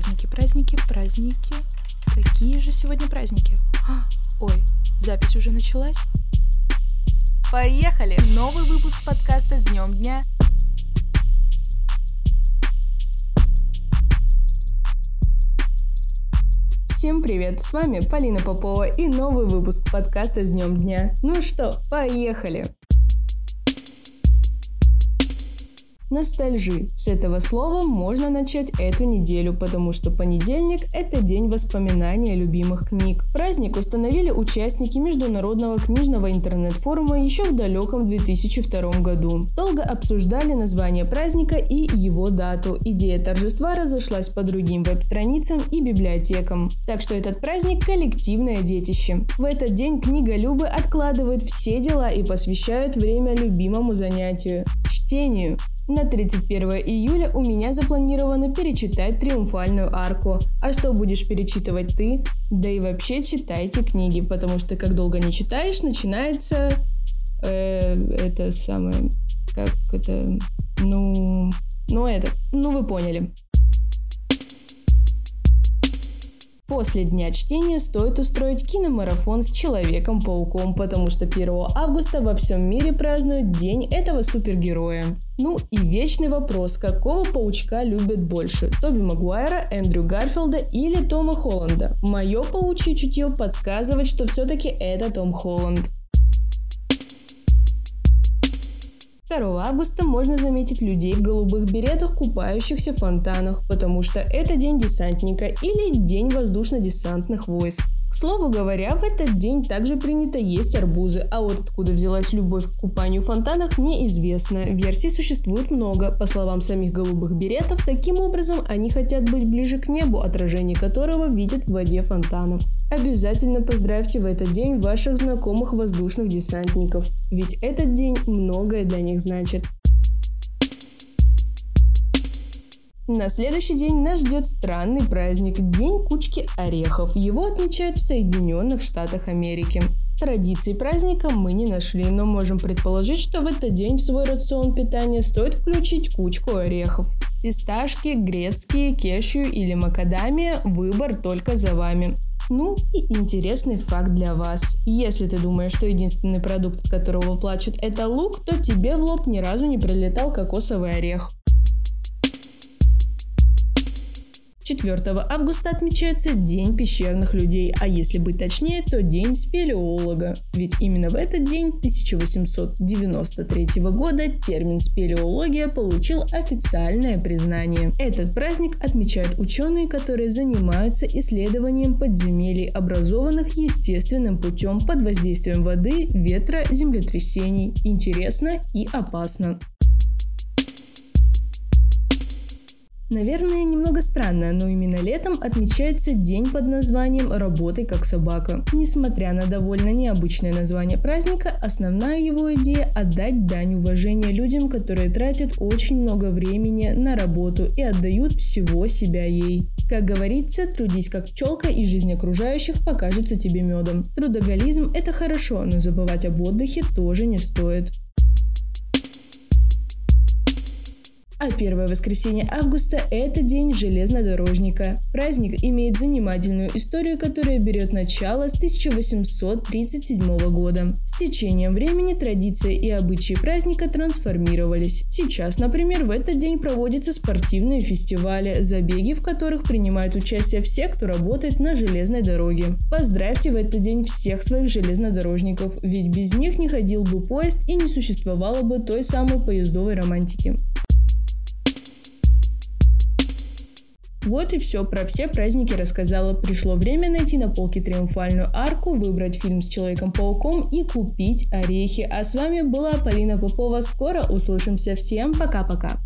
Праздники, праздники, праздники. Какие же сегодня праздники? А, ой, запись уже началась? Поехали! Новый выпуск подкаста с днем дня. Всем привет! С вами Полина Попова и новый выпуск подкаста с днем дня. Ну что, поехали! Ностальжи. С этого слова можно начать эту неделю, потому что понедельник – это день воспоминания любимых книг. Праздник установили участники Международного книжного интернет-форума еще в далеком 2002 году. Долго обсуждали название праздника и его дату. Идея торжества разошлась по другим веб-страницам и библиотекам. Так что этот праздник – коллективное детище. В этот день книголюбы откладывают все дела и посвящают время любимому занятию – чтению. На 31 июля у меня запланировано перечитать «Триумфальную арку». А что будешь перечитывать ты? Да и вообще читайте книги, потому что как долго не читаешь, начинается... Э, это самое... Как это... Ну... Ну это... Ну вы поняли. После дня чтения стоит устроить киномарафон с Человеком-пауком, потому что 1 августа во всем мире празднуют День этого супергероя. Ну и вечный вопрос, какого паучка любят больше? Тоби Магуайра, Эндрю Гарфилда или Тома Холланда? Мое паучье чутье подсказывает, что все-таки это Том Холланд. 2 августа можно заметить людей в голубых беретах, купающихся в фонтанах, потому что это день десантника или день воздушно-десантных войск. К слову говоря, в этот день также принято есть арбузы, а вот откуда взялась любовь к купанию в фонтанах неизвестно. Версий существует много. По словам самих голубых беретов, таким образом они хотят быть ближе к небу, отражение которого видят в воде фонтанов. Обязательно поздравьте в этот день ваших знакомых воздушных десантников, ведь этот день многое для них значит. На следующий день нас ждет странный праздник – День кучки орехов. Его отмечают в Соединенных Штатах Америки. Традиций праздника мы не нашли, но можем предположить, что в этот день в свой рацион питания стоит включить кучку орехов. Фисташки, грецкие, кешью или макадамия – выбор только за вами. Ну и интересный факт для вас. Если ты думаешь, что единственный продукт, от которого плачут, это лук, то тебе в лоб ни разу не прилетал кокосовый орех. 4 августа отмечается День пещерных людей, а если быть точнее, то День спелеолога. Ведь именно в этот день 1893 года термин спелеология получил официальное признание. Этот праздник отмечают ученые, которые занимаются исследованием подземелий, образованных естественным путем под воздействием воды, ветра, землетрясений. Интересно и опасно. Наверное, немного странно, но именно летом отмечается день под названием «Работай как собака». Несмотря на довольно необычное название праздника, основная его идея – отдать дань уважения людям, которые тратят очень много времени на работу и отдают всего себя ей. Как говорится, трудись как пчелка, и жизнь окружающих покажется тебе медом. Трудоголизм – это хорошо, но забывать об отдыхе тоже не стоит. А первое воскресенье августа – это День железнодорожника. Праздник имеет занимательную историю, которая берет начало с 1837 года. С течением времени традиции и обычаи праздника трансформировались. Сейчас, например, в этот день проводятся спортивные фестивали, забеги в которых принимают участие все, кто работает на железной дороге. Поздравьте в этот день всех своих железнодорожников, ведь без них не ходил бы поезд и не существовало бы той самой поездовой романтики. Вот и все, про все праздники рассказала. Пришло время найти на полке триумфальную арку, выбрать фильм с Человеком-пауком и купить орехи. А с вами была Полина Попова. Скоро услышимся. Всем пока-пока.